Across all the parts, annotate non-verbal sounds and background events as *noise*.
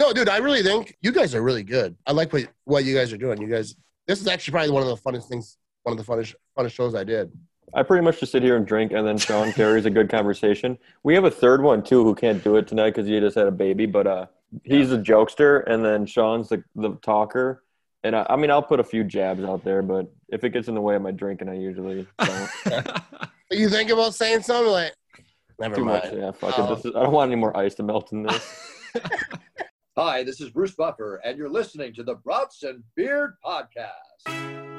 No, dude, I really think you guys are really good. I like what what you guys are doing. You guys, this is actually probably one of the funnest things, one of the funnest funnest shows I did. I pretty much just sit here and drink, and then Sean carries a good conversation. We have a third one too who can't do it tonight because he just had a baby, but uh, he's a jokester, and then Sean's the the talker. And I, I mean, I'll put a few jabs out there, but if it gets in the way of my drinking, I usually don't. *laughs* You think about saying something like, never Too mind. much, yeah. Fuck Oh. it. This is, I don't want any more ice to melt in this. *laughs* Hi, this is Bruce Buffer, and you're listening to the Brats and Beers Podcast.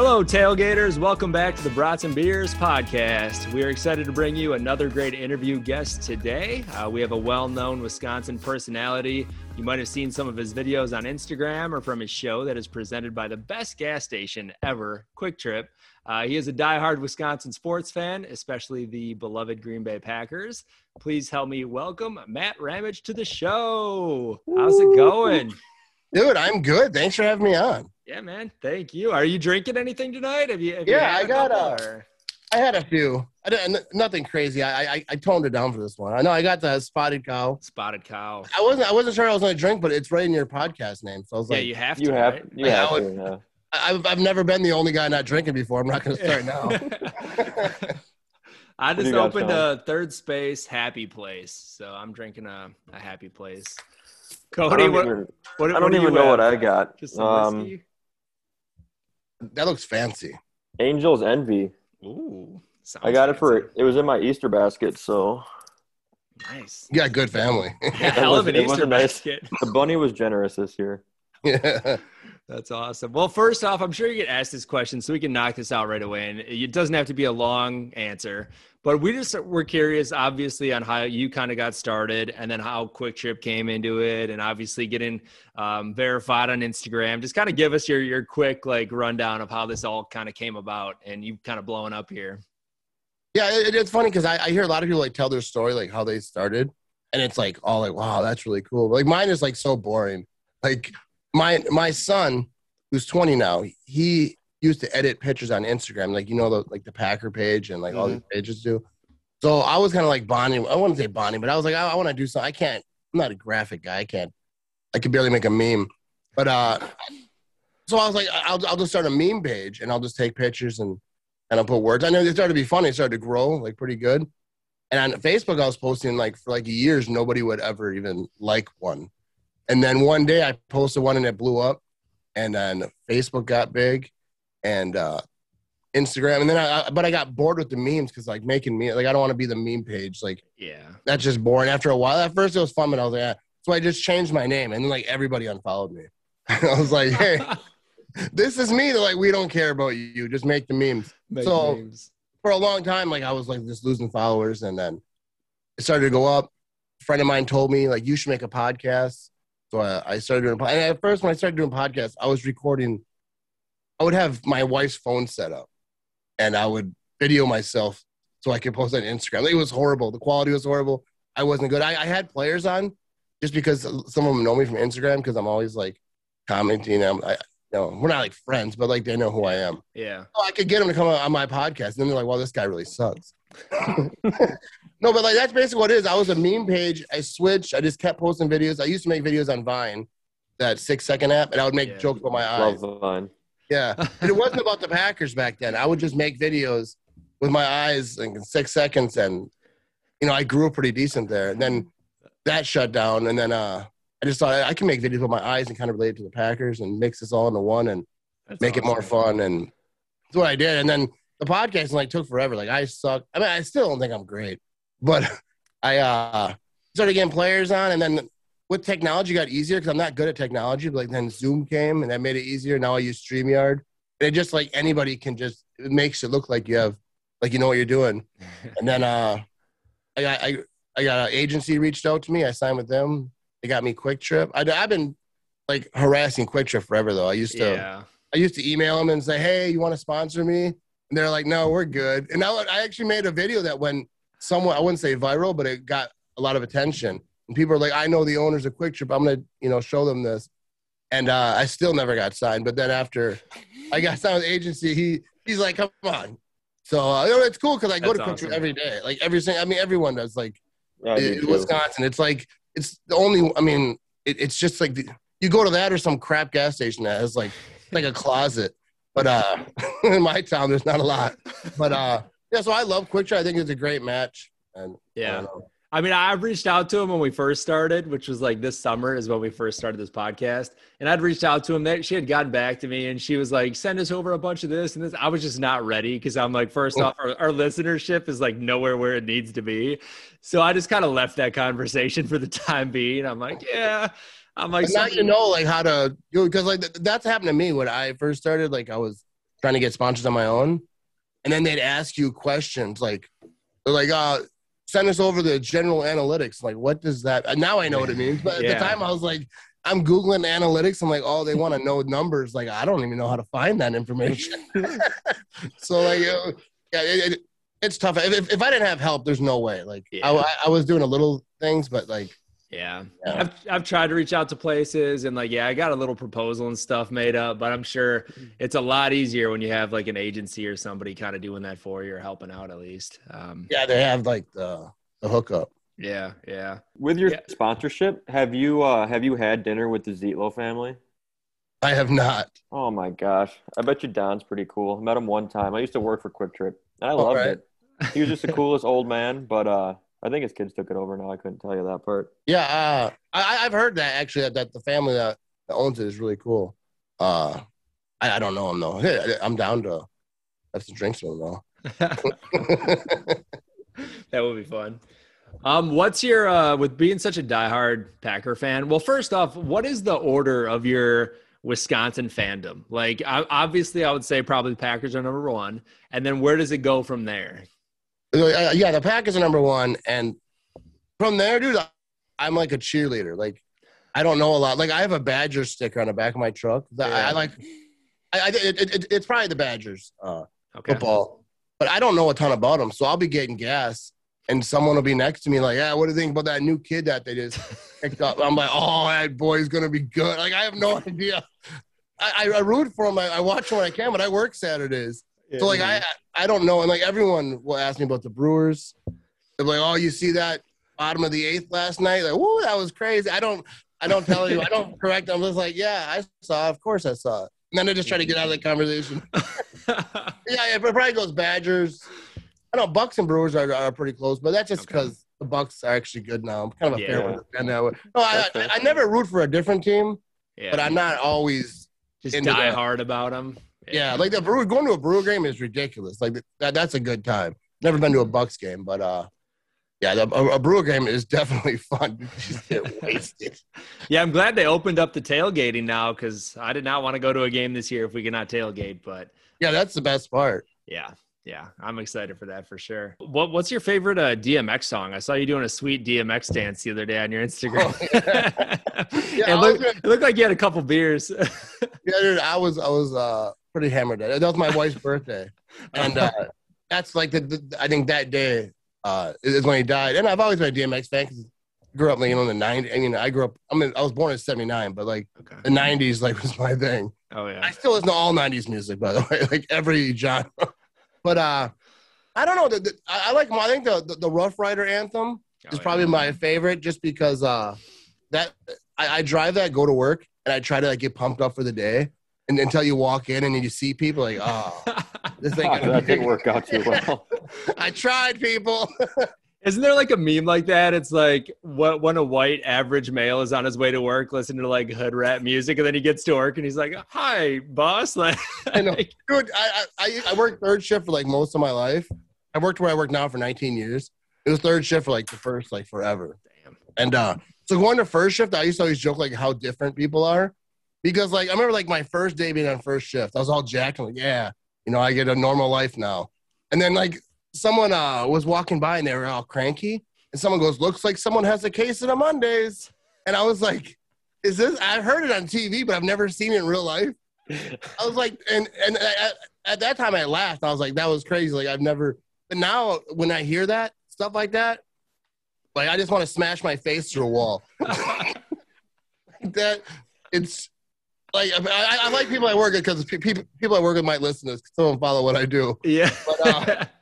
Hello, tailgaters. Welcome back to the Brats and Beers podcast. We are excited to bring you another great interview guest today. Uh, we have a well known Wisconsin personality. You might have seen some of his videos on Instagram or from his show that is presented by the best gas station ever, Kwik Trip. Uh, he is a diehard Wisconsin sports fan, especially the beloved Green Bay Packers. Please help me welcome Matt Ramage to the show. How's it going? Dude, I'm good. Thanks for having me on. Yeah, man. Thank you. Are you drinking anything tonight? Have you? Have you Yeah, had I got, couple, uh, or- I had a few. I didn't, nothing crazy. I, I I toned it down for this one. I know I got the spotted cow. spotted cow. I wasn't I wasn't sure I was gonna drink, but it's right in your podcast name. So I was Yeah, like, you have to. You have, right? you I have would- to. Yeah. I- I've I've never been the only guy not drinking before. I'm not gonna start *laughs* now. *laughs* I just opened a third space happy place, so I'm drinking a, a happy place. I Cody, don't what, even, what, I don't do you even know what? I got. Just some Um, whiskey. That looks fancy. Angels Envy. Ooh, I got it for. It was in my Easter basket, so nice. You got a good family. *laughs* Hell of an Easter a nice- basket. the bunny was generous this year. yeah. *laughs* *laughs* That's awesome. Well, first off, I'm sure you get asked this question, so we can knock this out right away. And it doesn't have to be a long answer, but we just were curious, obviously, on how you kind of got started and then how Kwik Trip came into it, and obviously getting um, verified on Instagram. Just kind of give us your your quick like rundown of how this all kind of came about, and you kind of blowing up here. Yeah, it, it's funny because I, I hear a lot of people like tell their story, like how they started, and it's like all like, wow, that's really cool. But, like mine is like so boring. Like my my son, who's 20 now, he used to edit pictures on Instagram, like you know the like the Packer page and like all these pages do. So I was kind of like Bonnie. I wouldn't say Bonnie, but I was like, I, I want to do something. I can't. I'm not a graphic guy. I can't. I could barely make a meme. But uh, so I was like, I'll I'll just start a meme page and I'll just take pictures and and I'll put words. I know it started to be funny. It started to grow like pretty good. And on Facebook, I was posting like for like years, nobody would ever even like one. And then one day I posted one and it blew up. And then Facebook got big and uh, Instagram. And then I, but I got bored with the memes because like making me, like I don't want to be the meme page. Like Yeah. that's just boring after a while. At first it was fun, but I was like, yeah. So I just changed my name and then like everybody unfollowed me. *laughs* I was like, hey, *laughs* this is me. They're like, we don't care about you. Just make the memes Make So- names. for a long time, like I was like just losing followers, and then it started to go up. A friend of mine told me like you should make a podcast, so I, I started doing. And at first, when I started doing podcasts, I was recording. I would have my wife's phone set up, and I would video myself so I could post on Instagram. It was horrible. The quality was horrible. I wasn't good. I, I had players on just because some of them know me from Instagram because I'm always like commenting. I'm, I, you know, we're not like friends, but like they know who I am. Yeah. Oh, I could get them to come on my podcast. And then they're like, well, this guy really sucks. *laughs* no, but like that's basically what it is. I was a meme page. I switched. I just kept posting videos. I used to make videos on Vine, that six second app, and I would make Yeah. jokes about my eyes. Love Vine. Yeah. And it wasn't about the Packers back then. I would just make videos with my eyes in six seconds. And, you know, I grew pretty decent there. And then that shut down. And then uh, I just thought I can make videos with my eyes and kind of relate it to the Packers and mix this all into one and That's make it more fun. And that's what I did. And then the podcast like took forever. Like I suck. I mean, I still don't think I'm great, but *laughs* I uh, started getting players on. And then with technology got easier because I'm not good at technology. But like then Zoom came and that made it easier. Now I use StreamYard. And it just like anybody can just it makes it look like you have like you know what you're doing. *laughs* And then uh, I got I, I got an agency reached out to me. I signed with them. They got me Kwik Trip. I, I've been like harassing Kwik Trip forever though. I used to Yeah. I used to email them and say, "Hey, you want to sponsor me?" And they're like, "No, we're good." And I, I actually made a video that went somewhat I wouldn't say viral, but it got a lot of attention. and people are like, I know the owners of Kwik Trip. I'm gonna, you know, show them this. And uh, I still never got signed. But then after I got signed with the agency, he he's like, come on. So uh, you know, it's cool because I go That's to Kwik Trip every day. Like every single, I mean, everyone does. Like Yeah, I in. Wisconsin, it's like it's the only. I mean, it, it's just like the, you go to that or some crap gas station that has like like a closet. But uh, *laughs* in my town, there's not a lot. But uh, yeah, so I love Kwik Trip. I think it's a great match. And I Yeah. I mean, I reached out to him when we first started, which was like this summer is when we first started this podcast. And I'd reached out to him that she had gotten back to me and she was like, send us over a bunch of this and this. I was just not ready because I'm like, first off, our, our listenership is like nowhere where it needs to be. So I just kind of left that conversation for the time being. I'm like, yeah. I'm like, now you know like how to because like th- that's happened to me when I first started. Like I was trying to get sponsors on my own, and then they'd ask you questions like they're like, uh, send us over the general analytics. Like, what does that? and Now I know what it means, but at Yeah. the time I was like, I'm googling analytics. I'm like, oh, they want to know numbers. Like I don't even know how to find that information. *laughs* so like, uh, yeah, it, it, it's tough. If, if, if I didn't have help, there's no way. Like I, Yeah. I, I was doing a little things, but like. Yeah. Yeah. I've I've tried to reach out to places and like yeah, I got a little proposal and stuff made up, but I'm sure it's a lot easier when you have like an agency or somebody kind of doing that for you or helping out at least. Um, Yeah, they have like the the hookup. yeah, yeah. With your Yeah. sponsorship, have you uh, have you had dinner with the Zietlow family? I have not. Oh my gosh, I bet you Don's pretty cool. Met him one time. I used to work for Kwik Trip, and I All loved right. it. He was just the coolest old man, but uh, I think his kids took it over now. I couldn't tell you that part. Yeah, uh, I, I've heard that actually that, that the family that, that owns it is really cool. Uh, I, I don't know him though. Hey, I- I'm down to have some drinks with him though. *laughs* that would be fun. Um, what's your uh with being such a diehard Packer fan? Well, first off, what is the order of your Wisconsin fandom? Like, I, obviously, I would say probably the Packers are number one, and then where does it go from there? Uh, yeah, the Packers are number one, and from there, dude, I'm like a cheerleader. Like, I don't know a lot. Like, I have a Badger sticker on the back of my truck. That I, I like. I, I it, it, it's probably the Badgers. Uh, Okay. football, but I don't know a ton about them. So I'll be getting gas, and someone will be next to me like, "Yeah, what do you think about that new kid that they just *laughs* picked up?" I'm like, "Oh, that boy's gonna be good." Like I have no *laughs* idea. I, I, root for him. I, I watch him when I can, but I work Saturdays, so like I I don't know. And like everyone will ask me about the Brewers. They're like, "Oh, you see that bottom of the eighth last night?" Like, "Whoa, that was crazy." I don't. I don't tell you. I don't correct them. I'm just like, "Yeah, I saw. Of course, I saw it." And then I just try to get out of the conversation. *laughs* Yeah, it probably goes Badgers. I know Bucks and Brewers are, are pretty close, but that's just Okay. because the Bucks are actually good now. I'm kind of a fair Yeah. one to that way. No, I, I. I never root for a different team, yeah, but I'm not always. just die that. hard about them. Yeah, like the Brewer going to a Brewer game is ridiculous. Like that, that's a good time. Never been to a Bucks game, but uh, yeah, the, a, a Brewer game is *laughs* definitely fun. Just get *laughs* wasted. Yeah, I'm glad they opened up the tailgating now because I did not want to go to a game this year if we cannot tailgate. But Yeah, that's the best part. yeah, yeah, I'm excited for that for sure. What What's your favorite uh, DMX song? I saw you doing a sweet DMX dance the other day on your Instagram. *laughs* Yeah, it, I looked, was it looked like you had a couple beers. *laughs* Yeah, dude, I was I was uh pretty hammered. That that was my wife's birthday, and uh, that's like the, the I think that day uh is when he died. And I've always been a DMX fan. 'cause I grew up like you know in the '90s. I mean, I grew up. I mean, I was born in '79, but like okay. the '90s like *laughs* was my thing. Oh yeah. I still listen to all '90s music, by the way, like every genre. But uh, I don't know. The, the, I, I like. I think the, the the Ruff Ryders anthem Oh, is yeah. probably my favorite, just because uh, that I, I drive that, go to work, and I try to like get pumped up for the day. And until you walk in and you see people like, oh, *laughs* this thing. that didn't work out too well. *laughs* I tried, people. *laughs* Isn't there like a meme like that? It's like what when a white average male is on his way to work listening to like hood rap music, and then he gets to work and he's like, "Hi, boss." Like, *laughs* I know. Dude, I, I I worked third shift for like most of my life. I worked where I work now for 19 years. It was third shift for like the first like forever. Damn. And uh, so going to first shift, I used to always joke like how different people are, because like I remember like my first day being on first shift, I was all jacked. I'm like, yeah, you know, I get a normal life now. And then like someone uh was walking by and they were all cranky, and someone goes, looks like someone has a case of the Mondays, and I was like, is this? I've heard it on TV, but I've never seen it in real life. I was like, and and at, at that time I laughed. I was like, that was crazy. Like I've never. But now when I hear that stuff like that, Like I just want to smash my face through a wall. *laughs* that it's like I, I, I like people I work with because people people I work with might listen to this. 'cause Some of them follow what I do. Yeah. But, uh, *laughs*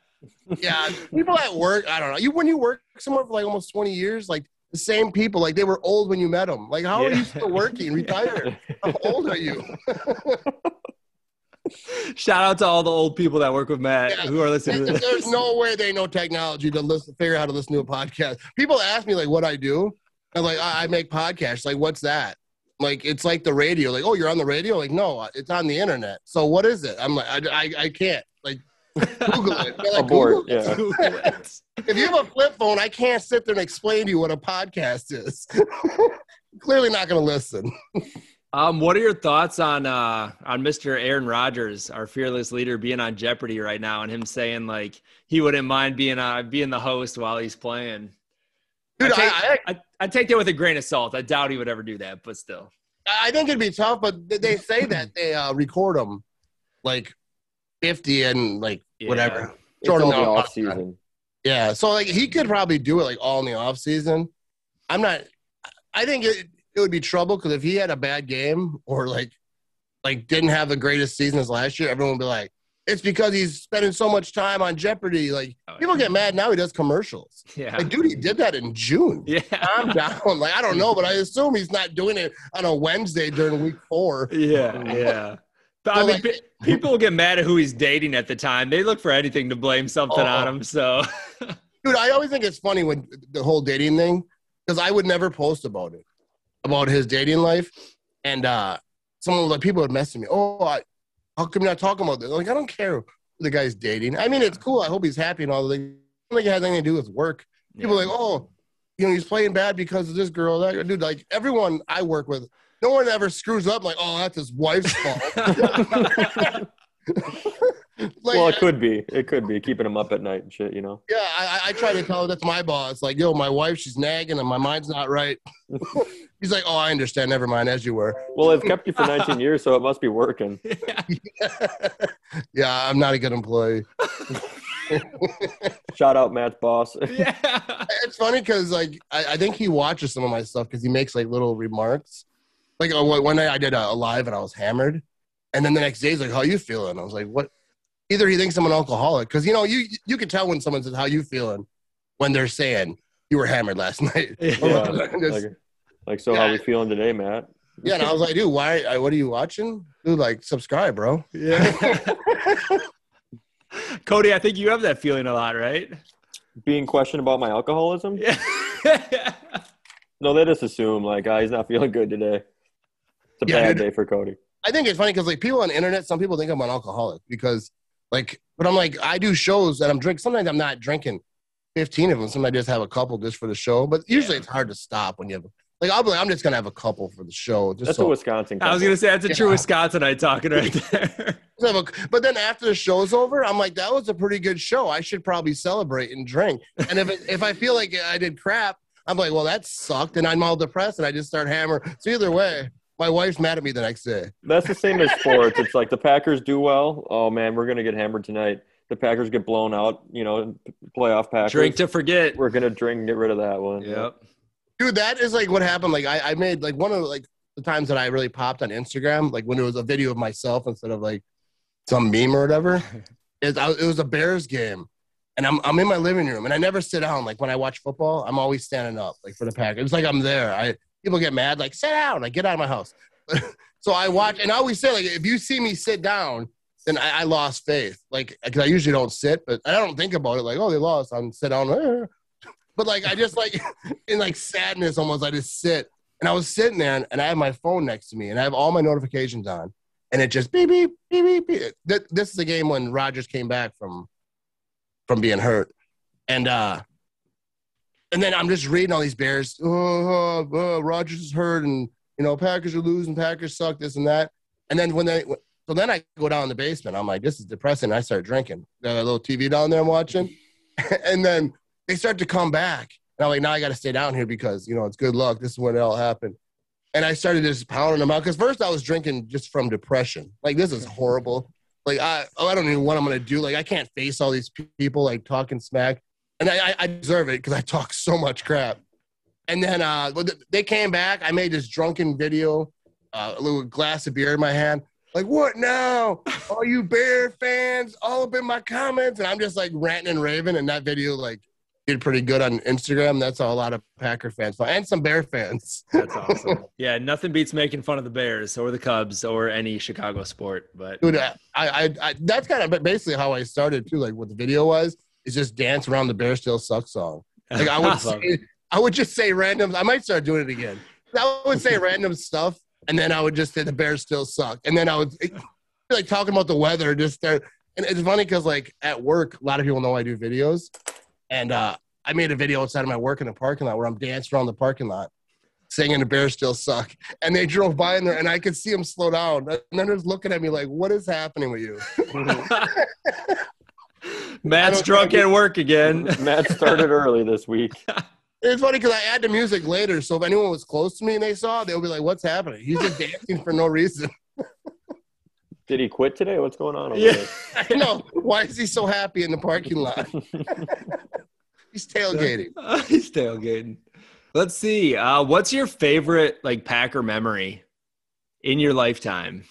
Yeah, *laughs* people at work. I don't know. You when you work somewhere for like almost twenty years, like the same people, like they were old when you met them. Like how are you still working? Retired? How *laughs* old are you? *laughs* Shout out to all the old people that work with Matt Yeah. who are listening to this. There's no way they know technology to listen, figure out how to listen to a podcast. People ask me like what I do. I'm like, I, I make podcasts. Like, what's that? Like, it's like the radio. Like, oh, you're on the radio? Like, no, it's on the internet. So what is it? I'm like, I, I, I can't. Like, Google it. Like, Abort. Google. Yeah. Google it. *laughs* If you have a flip phone, I can't sit there and explain to you what a podcast is. *laughs* Clearly not going to listen. Um, what are your thoughts on uh on Mr. Aaron Rodgers, our fearless leader, being on Jeopardy right now, and him saying like he wouldn't mind being uh being the host while he's playing? Dude, I take, I, I, I take that with a grain of salt. I doubt he would ever do that, but still. I, I think it'd be tough, but they say that they uh, record them like 50 and like Yeah. whatever. It's Jordan all the off season. Yeah, so like he could probably do it like all in the off season. I'm not. I think it, it would be trouble because if he had a bad game or like like didn't have the greatest season as last year, everyone would be like, it's because he's spending so much time on Jeopardy. Like Oh, people get mad now. He does commercials. Yeah. Like, dude, he did that in June. Yeah, I'm down. Like I don't know, but I assume he's not doing it on a Wednesday during week four. Yeah. Yeah. But, I mean, like- people get mad at who he's dating at the time. They look for anything to blame something Oh. on him. So, *laughs* Dude, I always think it's funny when the whole dating thing, because I would never post about it, about his dating life. And uh some of the people would message me, Oh, I, how come you're not talking about this? Like, I don't care who the guy's dating. I mean, it's cool. I hope he's happy and all that. I don't think it has anything to do with work. People are like, oh, you know, he's playing bad because of this girl. That dude, like everyone I work with, no one ever screws up. Like, oh, that's his wife's fault. *laughs* *laughs* like, well, it could be. It could be keeping him up at night and shit. You know. Yeah, I, I- I try to tell her that's my boss. Like, yo, my wife, she's nagging and my mind's not right. *laughs* He's like, oh, I understand. Never mind, as you were. Well, it's kept you for 19 years, so it must be working. yeah, I'm not a good employee. Shout out Matt's boss. yeah. It's funny because, like, I, I think he watches some of my stuff because he makes like little remarks. Like, uh, one one night I did a, a live and I was hammered, and then the next day he's like, "How you feeling?" I was like, "What?" Either he thinks I'm an alcoholic because you know you you can tell when someone says, "How you feeling?" when they're saying you were hammered last *laughs* night. Yeah. Yeah. *laughs* Just- like, like, so how are we feeling today, Matt? Yeah, and I was like, dude, why? I, what are you watching? Dude, like, subscribe, bro. Yeah. *laughs* Cody, I think you have that feeling a lot, right? Being questioned about my alcoholism? Yeah. No, they just assume like ah, he's not feeling good today. It's a Yeah, bad dude. day for Cody. I think it's funny because like people on the internet, some people think I'm an alcoholic because like, but I'm like, I do shows that I'm drinking. Sometimes I'm not drinking 15 of them. Sometimes I just have a couple just for the show. But usually Yeah. it's hard to stop when you have like I'll be like, I'm just gonna have a couple for the show. Just That's so, a Wisconsin. I was gonna say that's a true Yeah. Wisconsinite talking right *laughs* there. just have a- but then after the show's over, I'm like, that was a pretty good show. I should probably celebrate and drink. And if it, if I feel like I did crap, I'm like, well, that sucked, and I'm all depressed, and I just start hammering. So either way, my wife's mad at me the next day. That's the same as sports. It's like the Packers do well. Oh man, we're gonna get hammered tonight. The Packers get blown out. You know, playoff Packers. Drink to forget. We're gonna drink and get rid of that one. Yep. dude that is like what happened like I, I made like one of like the times that i really popped on instagram like when it was a video of myself instead of like some meme or whatever *laughs* is I, it was a bears game and I'm, I'm in my living room and i never sit down like when i watch football i'm always standing up like for the pack it's like i'm there i people get mad like sit down like get out of my house. *laughs* So i watch and i always say like if you see me sit down then I, I lost faith. Like because i usually don't sit but i don't think about it like oh they lost i'm sit down. *laughs* But like i just like *laughs* in like sadness almost i just sit. And i was sitting there and, and i have my phone next to me and i have all my notifications on and it just beep beep beep beep, beep. This is the game when Rodgers came back from from being hurt. And uh and then i'm just reading all these bears oh, oh, oh, Rodgers is hurt and you know packers are losing packers suck this and that and then when they so then i go down in the basement i'm like this is depressing i start drinking got a little tv down there i'm watching *laughs* and then they start to come back. And I'm like, now I got to stay down here because, you know, it's good luck. This is when it all happened. And I started just pounding them out because first I was drinking just from depression. Like, this is horrible. Like, I, oh, I don't even know what I'm going to do. Like, I can't face all these people like talking smack. And I, I- I deserve it because I talk so much crap. And then uh, they came back. I made this drunken video, uh, a little glass of beer in my hand. Like, what now? All you Bear fans, all up in my comments, and I'm just like ranting and raving. And that video like did pretty good on Instagram. That's a lot of Packer fans and some Bear fans. That's *laughs* awesome. yeah, nothing beats making fun of the Bears or the Cubs or any Chicago sport. But Dude, I, I, I that's kind of basically how I started too. Like what the video was, is just dance around the Bear Still sucks song. Like I would *laughs* say, I would just say random. I might start doing it again. I would say random stuff, and then I would just say the Bears still suck, and then I would like talking about the weather. Just start, and it's funny because like at work, a lot of people know I do videos, and uh, I made a video outside of my work in the parking lot where I'm dancing around the parking lot. Singing the Bears still suck, and they drove by in there, and I could see them slow down, and then they're just looking at me like, "What is happening with you?" *laughs* *laughs* Matt's drunk think- at work again. *laughs* Matt started early this week. *laughs* It's funny because I add the music later, so if anyone was close to me and they saw, they'll be like, "What's happening?" He's just dancing for no reason. Did he quit today? What's going on? Over Yeah. there? no, why is he so happy in the parking lot? He's tailgating. He's tailgating. Let's see. Uh, what's your favorite like Packer memory in your lifetime?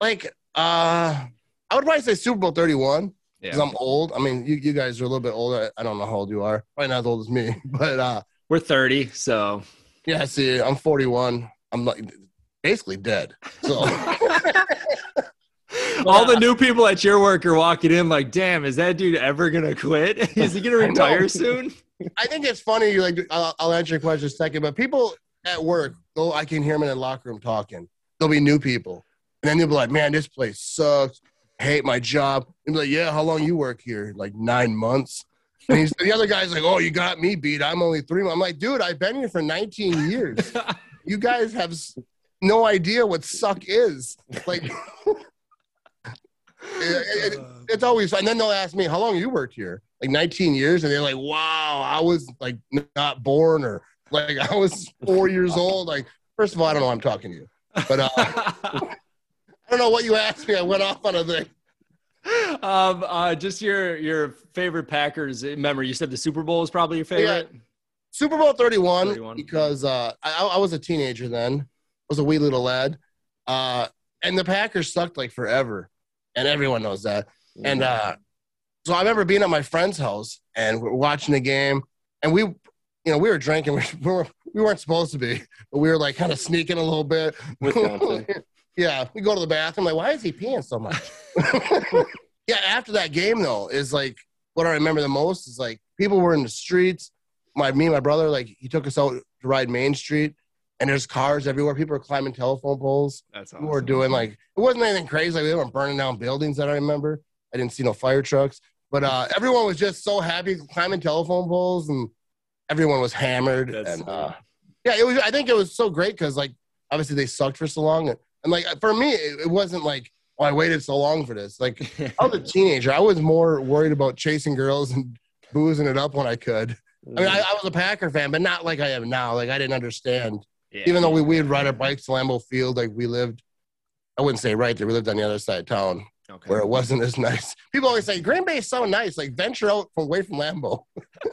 Like, uh, I would probably say Super Bowl 31 because Yeah. I'm old. I mean, you, you guys are a little bit older. I don't know how old you are. Probably not as old as me, *laughs* but uh, We're 30, so yeah, see, I'm 41. I'm like basically dead. So *laughs* *laughs* all the new people at your work are walking in like, damn, is that dude ever gonna quit? is he gonna retire soon? I think it's funny. Like, I'll, I'll answer your question in a second, but people at work, though, I can hear them in the locker room talking. There'll be new people, and then they'll be like, "Man, this place sucks. Hate my job." And be like, "Yeah, how long you work here? Like nine months." And he's, the other guy's like, "Oh, you got me beat. I'm only three months." I'm like, "Dude, I've been here for 19 years. *laughs* You guys have no idea what suck is. Like, *laughs* it- it- it's always and then they'll ask me how long you worked here like 19 years and they're like wow i was like not born or like *laughs* i was four years old like first of all i don't know why i'm talking to you but uh, i don't know what you asked me i went off on a thing um, uh, just your your favorite Packers memory. You said the Super Bowl is probably your favorite. super bowl 31, 31. because uh, I, I was a teenager then I was a wee little lad uh, and the packers sucked like forever and everyone knows that And uh, so I remember being at my friend's house and we we're watching the game, and we, you know, we were drinking. *laughs* We, were, we weren't supposed to be, but we were like kind of sneaking a little bit. *laughs* Yeah, we go to the bathroom. Like, why is he peeing so much? *laughs* *laughs* yeah, after that game though, is like what I remember the most is like people were in the streets. My me and my brother, like he took us out to ride Main Street, and there's cars everywhere. People are climbing telephone poles That's awesome. we were doing like it wasn't anything crazy. Like, we weren't burning down buildings that I remember. I didn't see no fire trucks, but uh, everyone was just so happy climbing telephone poles, and everyone was hammered. That's- and uh, yeah, it was. I think it was so great because like obviously they sucked for so long, and, and like for me, it, it wasn't like oh I waited so long for this. Like I was a *laughs* teenager, I was more worried about chasing girls and boozing it up when I could. I mean, I, mm. I was a Packer fan, but not like I am now. Like I didn't understand Yeah. even though we we'd ride our bikes to Lambeau Field, like we lived, I wouldn't say right there. We lived on the other side of town okay. where it wasn't as *laughs* nice. People always say Green Bay is so nice. Like venture out from away from Lambeau.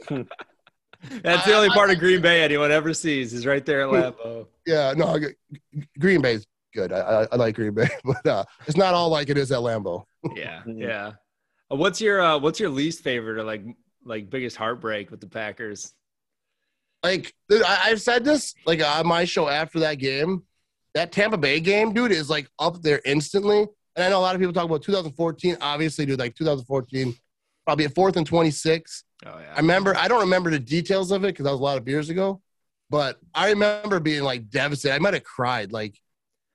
*laughs* That's the only I- part of Green Bay anyone ever sees is right there at Lambeau. Yeah, no, I- Green Bay's good. I, I, I like Green Bay, *laughs* but uh, it's not all like it is at Lambeau. *laughs* Yeah, Mhm. yeah. Uh, What's your uh, what's your least favorite or like like biggest heartbreak with the Packers? Like dude, I, I've said this like on my show after that game. That Tampa Bay game, dude, is like up there instantly. And I know a lot of people talk about 2014. Obviously, dude, like 2014, probably a fourth and 26. Oh yeah. I remember, I don't remember the details of it because that was a lot of years ago, but I remember being like devastated. I might have cried, like,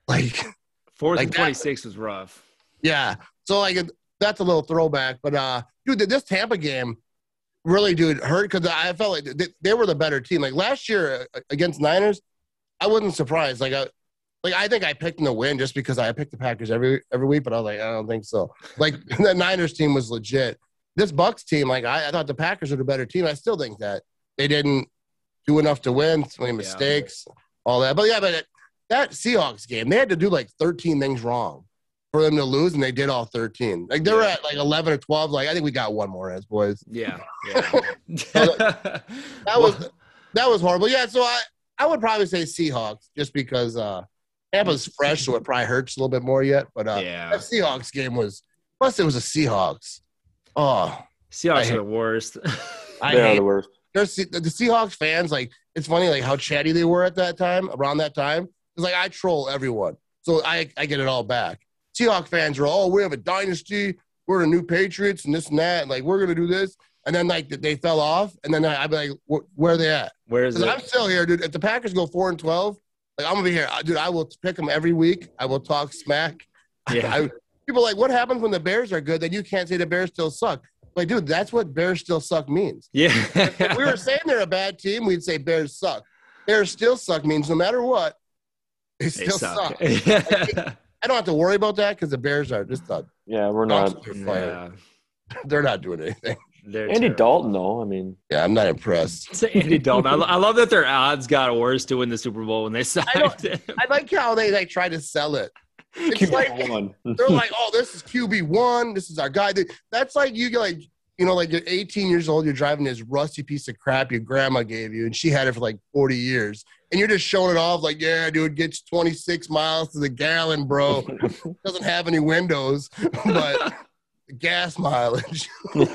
like, fourth like and twenty six was rough. yeah. So like, that's a little throwback, but uh, dude, this Tampa game really, dude, hurt because I felt like they, they were the better team. Like last year uh, against Niners, I wasn't surprised. Like I, like I think I picked them to win just because I picked the Packers every every week, but I was like, I don't think so. Like *laughs* the Niners team was legit. This Bucks team, like I, I thought the Packers were the better team. I still think that they didn't do enough to win, so many mistakes, all that. But yeah, but that Seahawks game, they had to do like 13 things wrong. for them to lose, and they did all 13. Like they were Yeah. at like 11 or 12. Like I think we got one more as boys. Yeah. *laughs* yeah. That *laughs* was that was horrible. Yeah, so I I would probably say Seahawks just because uh Tampa's fresh, so it probably hurts a little bit more yet. But uh, yeah. that Seahawks game was plus it was a Seahawks. Oh, Seahawks are the worst. I they are hate the worst. there's the the Seahawks fans. Like it's funny like how chatty they were at that time. Around that time, it's like I troll everyone, so I I get it all back. Seahawks fans are oh we have a dynasty, we're the new Patriots and this and that, and like we're gonna do this. And then like they fell off, and then I'd be like, "Where are they at?" Where is it? I'm still here, dude. If the Packers go four and twelve, like I'm gonna be here, dude. I will pick them every week. I will talk smack. *laughs* Yeah. I, people are like, what happens when the Bears are good? Then you can't say the Bears still suck. Like, dude, that's what Bears still suck means. Yeah. If we were saying they're a bad team, we'd say Bears suck. Bears still suck means no matter what, they They still suck. suck. *laughs* I don't have to worry about that because the Bears are just a Yeah, we're not. dumpster fire. yeah. *laughs* They're not doing anything. They're Andy terrible. Dalton, though. I mean, Yeah, I'm not impressed. It's Andy Dalton. I, lo- I love that their odds got worse to win the Super Bowl when they signed don't- him. I like how they like try to sell it. It's keep like going. they're like, oh, this is QB one. This is our guy. That's like you like, you know, like you're 18 years old. You're driving this rusty piece of crap your grandma gave you, and she had it for like 40 years, and you're just showing it off like, yeah, dude, gets 26 miles to the gallon, bro. *laughs* Doesn't have any windows, *laughs* but gas mileage. *laughs*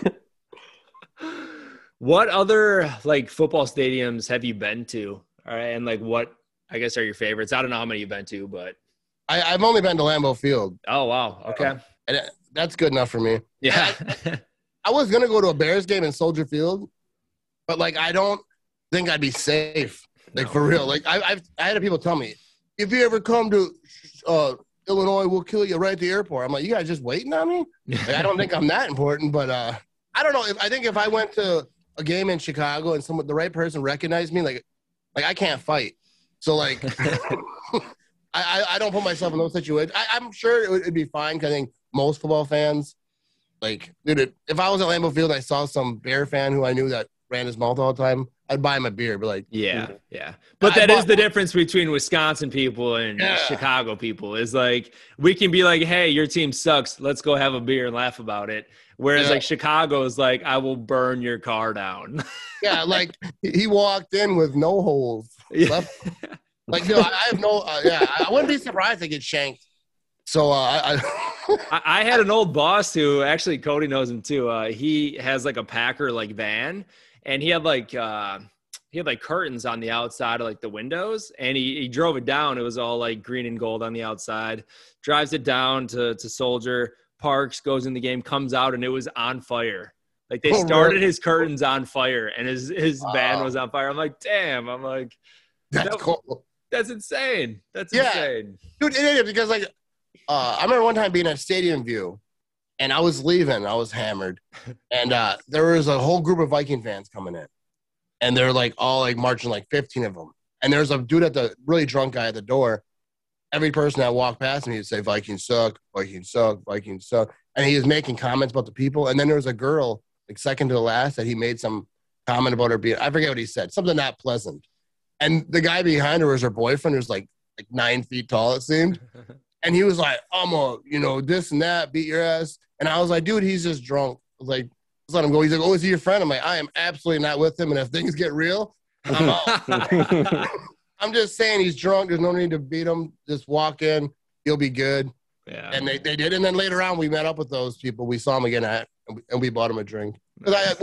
What other like football stadiums have you been to? All right, and like what I guess are your favorites? I don't know how many you've been to, but I, I've only been to Lambeau Field, oh wow, okay, and that- that's good enough for me. yeah, I was gonna go to a Bears game in Soldier Field, but like I don't think I'd be safe. Like No. for real. Like I, I've I had people tell me, if you ever come to uh, Illinois, we'll kill you right at the airport. I'm like, you guys just waiting on me? Like, I don't think I'm that important, but uh, I don't know. If I think if I went to a game in Chicago and someone the right person recognized me, like like I can't fight. So like *laughs* I, I, I don't put myself in those situations. I, I'm sure it would it'd be fine 'cause I think most football fans, like, dude, if I was at Lambeau Field and I saw some Bear fan who I knew that ran his mouth all the time, I'd buy him a beer. but like, yeah, yeah. But that is the difference between Wisconsin people and Yeah. Chicago people. Is like we can be like, hey, your team sucks. Let's go have a beer and laugh about it. Whereas Yeah. like Chicago is like, I will burn your car down. *laughs* yeah, like he walked in with no holes. Yeah. Like, no, I have no, uh, yeah, I wouldn't be surprised to get shanked. So, uh, I, I *laughs* I, I had an old boss who actually Cody knows him too. Uh, he has like a Packer like van, and he had like uh, he had like curtains on the outside of like the windows, and he, he drove it down. It was all like green and gold on the outside. Drives it down to to Soldier Parks, goes in the game, comes out, and it was on fire. Like they *laughs* started his curtains on fire, and his his van was on fire. I'm like, damn. I'm like, that's That- cool. that's insane. That's Yeah. insane. dude. It is because like uh, I remember one time being at Stadium View, and I was leaving. I was hammered, and uh, there was a whole group of Viking fans coming in, and they're like all like marching, like fifteen of them. And there's a dude at the really drunk guy at the door. Every person that walked past me would say Vikings suck, Vikings suck, Vikings suck, and he was making comments about the people. And then there was a girl, like second to the last, that he made some comment about her being. I forget what he said, something not pleasant. And the guy behind her was her boyfriend, who's like like nine feet tall, it seemed. *laughs* And he was like, I'm a, you know, this and that, beat your ass. And I was like, dude, he's just drunk. I was like, let's let him go. He's like, oh, is he your friend? I'm like, I am absolutely not with him. And if things get real, I'm *laughs* out. *laughs* I'm just saying he's drunk. There's no need to beat him. Just walk in. He'll be good. yeah. And they, they did. And then later on, we met up with those people. We saw him again at, and we, bought him a drink. 'Cause I,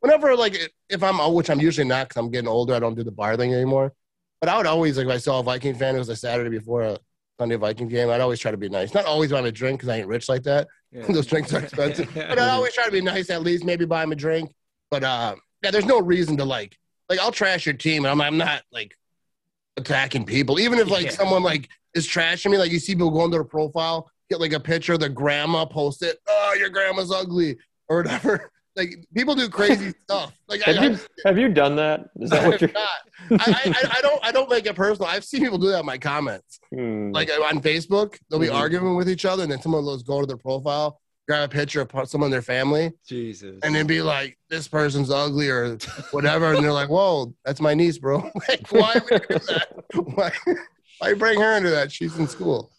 whenever, like, if I'm, which I'm usually not because I'm getting older, I don't do the bar thing anymore. But I would always, like, if I saw a Viking fan, it was a Saturday before a Sunday Viking game, I'd always try to be nice. Not always him a drink because I ain't rich like that. Yeah. *laughs* Those drinks are expensive. But I always try to be nice at least, maybe buy him a drink. But uh, yeah, there's no reason to like, like I'll trash your team, and I'm, I'm not like attacking people. Even if like Yeah. someone like is trashing me, like you see people go into their profile, get like a picture of their grandma, post it. Oh, your grandma's ugly or whatever. Like people do crazy *laughs* stuff. Like I, have you have you done that? Is that what I'm you're? not. I, I, I don't I don't make it personal. I've seen people do that in my comments *laughs* Hmm. like on Facebook, they'll be Mhm. arguing with each other, and then someone will just go to their profile, grab a picture of someone in their family, Jesus. and then be like, "This person's ugly" or whatever, and they're like, "Whoa, that's my niece, bro." *laughs* like, why would you do that? Why, why bring her into that? She's in school.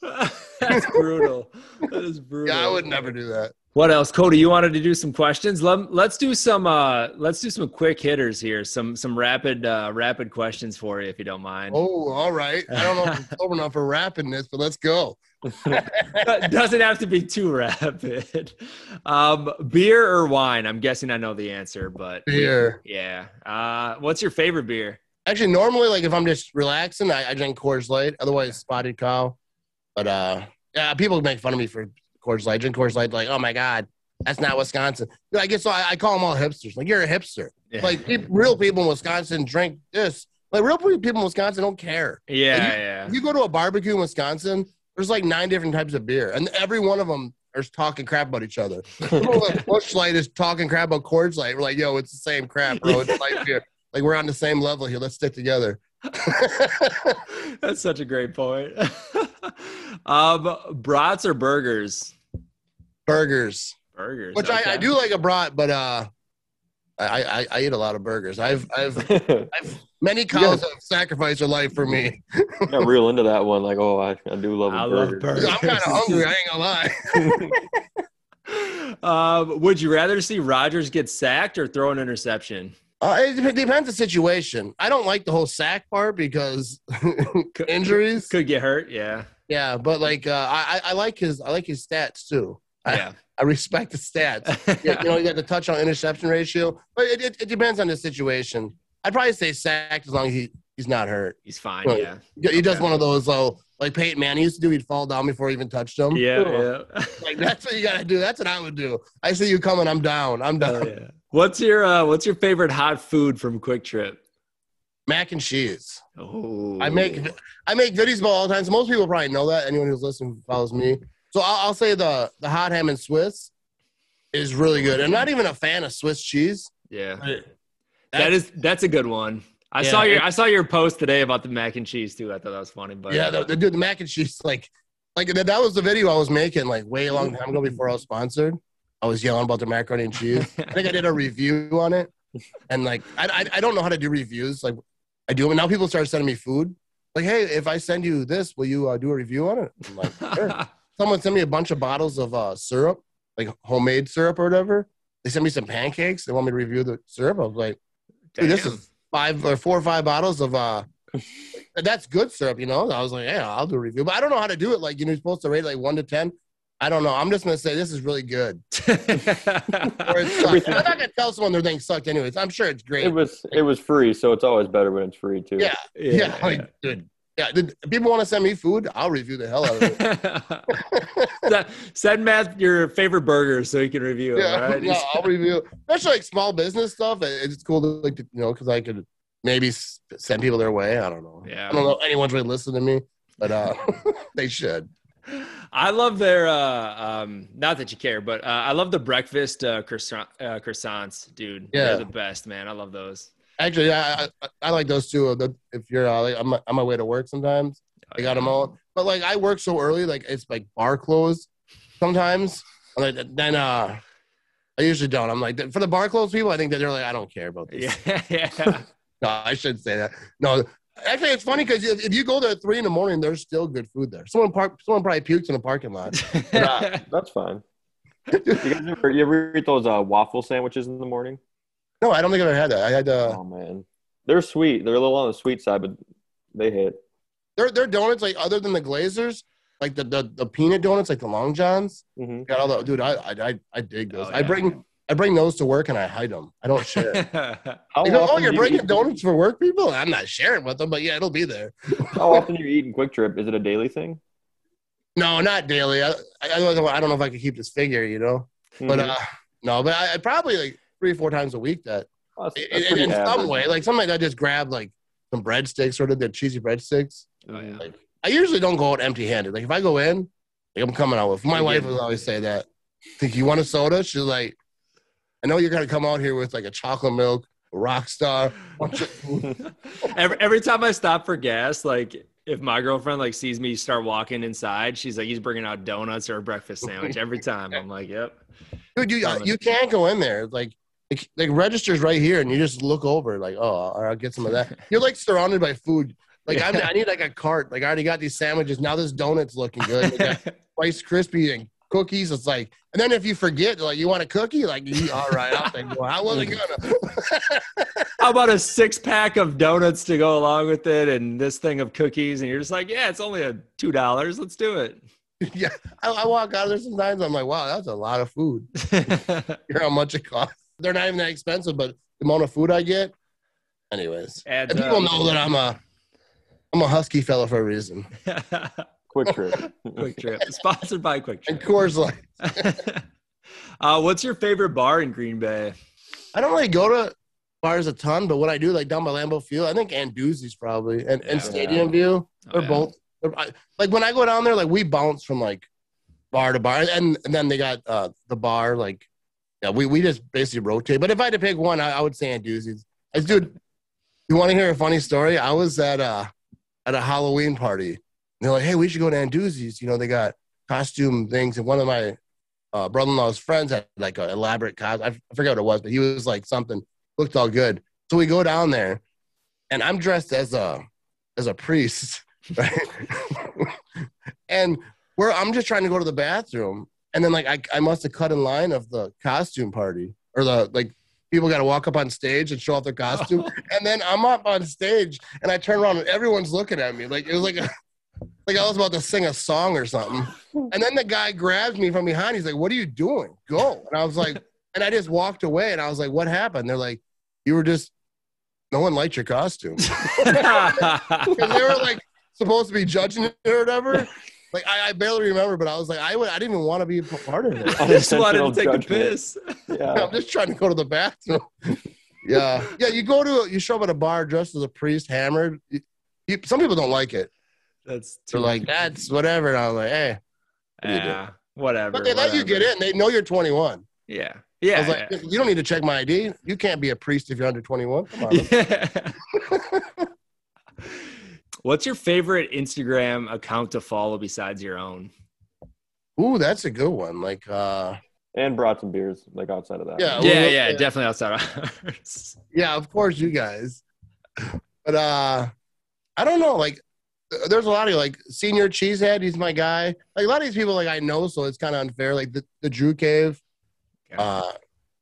That's brutal. That is brutal. Yeah, I would never do that. What else, Cody? You wanted to do some questions? Let, let's do some. Uh, let's do some quick hitters here. Some some rapid uh, rapid questions for you, if you don't mind. Oh, all right. I don't know if I'm *laughs* sober enough for this, but let's go. Doesn't have to be too rapid. Um, beer or wine? I'm guessing I know the answer, but Beer. Yeah. Uh, what's your favorite beer? Actually, normally, like if I'm just relaxing, I, I drink Coors Light. Otherwise, Spotted Cow. But uh, yeah, people make fun of me for Coors Light. Drink Coors Light, like, oh my god, that's not Wisconsin. I guess so I, I call them all hipsters. Like you're a hipster. Yeah. Like real people in Wisconsin drink this. Like real people in Wisconsin don't care. yeah, Like, yeah. If you go to a barbecue in Wisconsin, there's like nine different types of beer, and every one of them are talking crap about each other. *laughs* People like Busch Light is talking crap about Coors Light. We're like, yo, it's the same crap, bro. It's light beer. Like we're on the same level here. Let's stick together. *laughs* That's such a great point. *laughs* um, brats or burgers? Burgers, Burgers. which I, I do like a brat, but uh, I, I I eat a lot of burgers. I've I've *laughs* I've many cows have sacrificed their life for me. got real into that one. Like, oh, I, I do love, I a love burgers. I'm kind of hungry. I ain't gonna lie. *laughs* um, would you rather see Rodgers get sacked or throw an interception? Uh, it depends the situation. I don't like the whole sack part because *laughs* injuries. Could get hurt. Yeah. Yeah, but like uh, I I I like his I like his stats too. I, Yeah. I respect the stats. *laughs* Yeah, you know, you got the touchdown interception ratio, but it, it, it depends on the situation. I'd probably say sacked as long as he, he's not hurt. He's fine. Right. Yeah. He he does Okay. one of those though, like Peyton Manning used to do. He'd fall down before he even touched him. Yeah. Yeah. *laughs* Like that's what you gotta do. That's what I would do. I see you coming. I'm down. I'm down. Oh, yeah. What's your uh, What's your favorite hot food from Kwik Trip? Mac and cheese. Oh, I make I make videos about all the time. So most people probably know that. Anyone who's listening follows me. So I'll, I'll say the the hot ham and Swiss is really good. I'm not even a fan of Swiss cheese. Yeah. but That is that's a good one. I Yeah, saw your it- I saw your post today about the mac and cheese too. I thought that was funny. But yeah, the, the dude, the mac and cheese, like, like that, that was the video I was making like way a long time ago before I was sponsored. I was yelling about the macaroni and cheese. *laughs* I think I did a review on it, and like, I, I, I don't know how to do reviews. Like, I do them. And now people start sending me food. Like, hey, if I send you this, will you uh, do a review on it? I'm like, sure. *laughs* Someone sent me a bunch of bottles of uh, syrup, like homemade syrup or whatever. They sent me some pancakes. They want me to review the syrup. I was like, dude, this is five or four or five bottles of uh *laughs* that's good syrup, you know. I was like, yeah, I'll do a review, but I don't know how to do it. Like, you know, you're supposed to rate like one to ten. I don't know. I'm just gonna say this is really good. *laughs* Or it sucks. I'm not gonna tell someone their thing sucked anyways. I'm sure it's great. It was it was free, so it's always better when it's free too. yeah, yeah, *laughs* like, dude. Yeah, did people want to send me food? I'll review the hell out of it. *laughs* Send- Matt your favorite burgers so he can review it. yeah, all right? *laughs* no, I'll review. Especially like small business stuff. It's cool to like, you know, because I could maybe send people their way. I don't know. Yeah. I don't know if anyone's really listening to me, but uh, *laughs* they should. I love their uh um not that you care, but uh, I love the breakfast uh, croissant, uh croissants, dude. Yeah. They're the best, man. I love those. Actually, yeah, I, I, I like those too. The- If you're uh, like, I'm on my way to work sometimes, I got them all. But like, I work so early, like it's like bar closed sometimes. And like, then uh, I usually don't. I'm like, for the bar closed people, I think that they're like, I don't care about this. Yeah, *laughs* yeah. *laughs* No, I shouldn't say that. No, actually, it's funny because if, if you go there at three in the morning, there's still good food there. Someone park, someone probably pukes in the parking lot. *laughs* That's fine. You guys ever, you ever eat those uh, waffle sandwiches in the morning? No, I don't think I've ever had that. I had uh, Oh man, they're sweet. They're a little on the sweet side, but they hit. their their donuts like other than the Glazers, like the the, the peanut donuts, like the Long Johns. hmm Got all the dude. I I I, I dig those. Oh, I bring I bring those to work and I hide them. I don't share. *laughs* How, They go, oh, you're do you bringing donuts for work, people? I'm not sharing with them, but yeah, it'll be there. How often are you eating Kwik Trip? Is it a daily thing? No, not daily. I, I, I don't know- I don't know if I could keep this figure, you know. But Mhm. uh, no, but I, I probably like three or four times a week. That Oh, that's- in, that's in, in some way, like sometimes I just grab like some breadsticks, of the cheesy breadsticks. oh yeah. Like I usually don't go out empty-handed. Like if I go in, like I'm coming out with. My wife will always say that. Think you want a soda? She's like, I know you're gonna come out here with like a chocolate milk, a rock star. bunch of food." every, every time I stop for gas, like if my girlfriend like sees me start walking inside, she's like, he's bringing out donuts or a breakfast sandwich every time. I'm like, yep. Dude, you uh, you can't go in there. Like like, like registers right here, and you just look over, like, oh, I'll, get some of that. *laughs* You're like surrounded by food. Like I'm, I need like a cart. Like I already got these sandwiches. Now this donut's looking good. We got *laughs* Rice Krispie and cookies. It's like, and then if you forget, like you want a cookie, like you, all right, I'll think, well, I wasn't gonna. *laughs* How about a six pack of donuts to go along with it and this thing of cookies? And you're just like, yeah, it's only a two dollars. Let's do it. yeah, I, I walk out of there sometimes. I'm like, wow, that's a lot of food. Hear how much it costs. They're not even that expensive, but the amount of food I get. Anyways, Adds and people up. know that I'm a, I'm a husky fella for a reason. *laughs* Kwik Trip. Kwik Trip, sponsored by Kwik Trip. And Trip. Coors Light. *laughs* uh, what's your favorite bar in Green Bay? I don't really go to bars a ton, but what I do, like down by Lambeau Field, I think Anduzzi's probably and, and Yeah. Stadium View. Oh, They're yeah. both they're- I- like when I go down there, like we bounce from like bar to bar, and, and then they got uh, the bar. Like, yeah, we we just basically rotate. But if I had to pick one, I, I would say Anduzzi's. Dude, you want to hear a funny story? I was at uh at a Halloween party. And they're like, "Hey, we should go to Anduzzi's. You know, they got costume things." And one of my uh, brother-in-law's friends had like an elaborate costume. I forget what it was, but he was like something looked all good. So we go down there, and I'm dressed as a as a priest, *laughs* right? *laughs* and where I'm just trying to go to the bathroom, and then like I, I must have cut in line of the costume party or the like people got to walk up on stage and show off their costume, *laughs* and then I'm up on stage and I turn around and everyone's looking at me like it was like a, like I was about to sing a song or something, and then the guy grabs me from behind. He's like, "What are you doing? Go!" And I was like, and I just walked away, and I was like, "What happened?" They're like, "You were just." No one liked your costume. *laughs* *laughs* They were like supposed to be judging it or whatever. Like I, I barely remember, but I was like, I would, I didn't even want to be a part of it. *laughs* I just wanted to Unintentional take a piss. Yeah. *laughs* I'm just trying to go to the bathroom. *laughs* yeah, yeah. You go to, you show up at a bar dressed as a priest, hammered. You, you, some people don't like it. That's They're like, that's whatever. And I'm like, eh. eh, hey, what do you do? yeah, whatever. but they let you get in. They know you're 21. Yeah, I yeah. was like, you don't need to check my ID. You can't be a priest if you're under 21. Come on. yeah. What's your favorite Instagram account to follow besides your own? Ooh, that's a good one. Like, uh, And brought some beers, like outside of that. Yeah. Yeah, well, yeah, yeah. definitely outside of ours. *laughs* yeah, of course, you guys. But uh, I don't know. Like, there's a lot of like senior cheesehead. He's my guy. Like a lot of these people, like I know, so it's kind of unfair. Like the, the Drew Cave. Okay. Uh,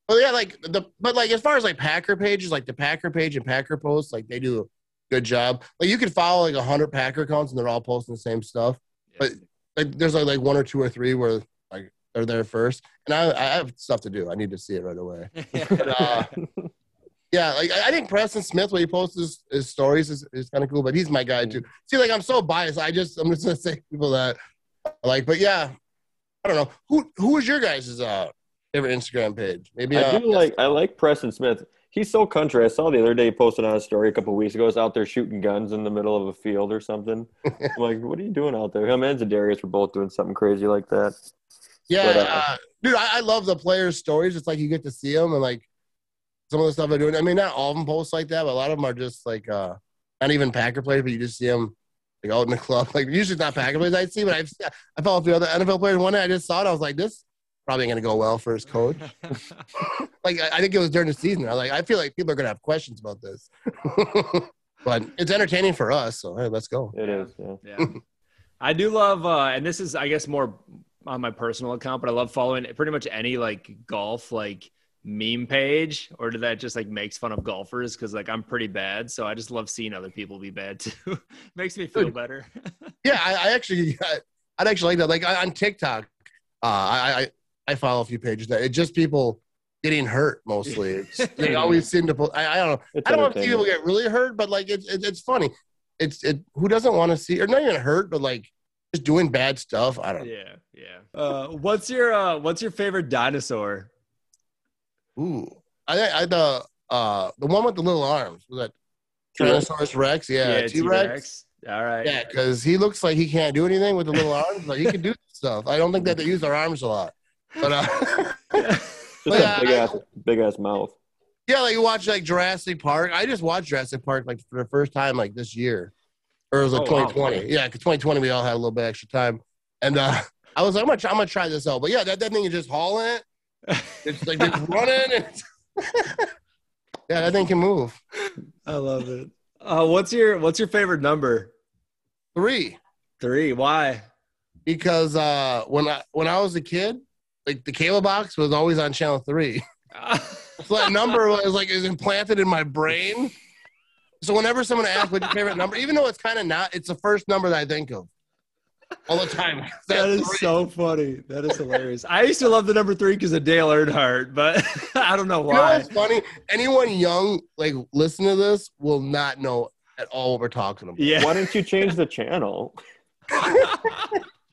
but yeah, like the but like as far as like Packer pages, like the Packer page and Packer posts, like they do a good job. Like you could follow like a hundred Packer accounts and they're all posting the same stuff. But like there's like like one or two or three where like they're there first, and I I have stuff to do. I need to see it right away. *laughs* But, uh, *laughs* yeah, like I think Preston Smith when he posts his, his stories is, is kind of cool, but he's my guy too. See, like I'm so biased. I just I'm just gonna say people that I like, but yeah, I don't know who who is your guys' uh favorite Instagram page? Maybe uh, I do like I like Preston Smith. He's so country. I saw the other day he posted on a story a couple of weeks ago. He's out there shooting guns in the middle of a field or something. *laughs* I'm like, what are you doing out there? Him and Za'Darius were both doing something crazy like that. yeah, but, uh, uh, dude. I, I love the players' stories. It's like you get to see them and like some of the stuff they're doing. I mean, not all of them post like that, but a lot of them are just like uh not even Packer players, but you just see them like out in the club. *laughs* Like usually it's not Packer players I see, but I've I follow a few other NFL players. One day I just saw it, I was like, this probably gonna go well for his coach. *laughs* like I, I think it was during the season. I like I feel like people are gonna have questions about this. *laughs* but it's entertaining for us, so hey, let's go. It is. Yeah. yeah. I do love, uh, and this is, I guess, more on my personal account, but I love following pretty much any like golf like meme page, or do that just like makes fun of golfers because like I'm pretty bad, so I just love seeing other people be bad too. *laughs* Makes me feel better. Yeah, I, I actually I, I'd actually like that. Like on TikTok, uh, I, I follow a few pages that it's just people getting hurt mostly. *laughs* They always seem to. I, I don't know. It's I don't want people get really hurt, but like it's it's, it's funny. It's it. Who doesn't want to see or not even hurt, but like just doing bad stuff. I don't. yeah, yeah. Uh, what's your uh, what's your favorite dinosaur? Ooh, I I the uh the one with the little arms was that Tyrannosaurus Rex. Yeah, T Rex. All right. Yeah, because he looks like he can't do anything with the little arms, but he can do *laughs* stuff. I don't think that they use their arms a lot. But uh, *laughs* Just Yeah, a big I- ass, big ass mouth. yeah, like you watch like Jurassic Park. I just watched Jurassic Park like for the first time like this year, or it was like Oh, wow. 2020. Yeah, because 2020 we all had a little bit extra time, and uh, I was like, I'm gonna try, I'm gonna try this out. But yeah, that, that thing is just hauling it. *laughs* It's like it's running. And *laughs* yeah, that thing can move. I love it. Uh, what's your What's your favorite number? Three. Three. Why? Because uh, when I when I was a kid, like the cable box was always on channel three. *laughs* So that number was like is implanted in my brain. So whenever someone asks what's your favorite number, even though it's kind of not, it's the first number that I think of all the time. *laughs* That's three. so funny. That is hilarious. I used to love the number three because of Dale Earnhardt, but *laughs* I don't know You know why. what's funny? Anyone young like listen to this will not know at all what we're talking about. Yeah. Why didn't you change the channel?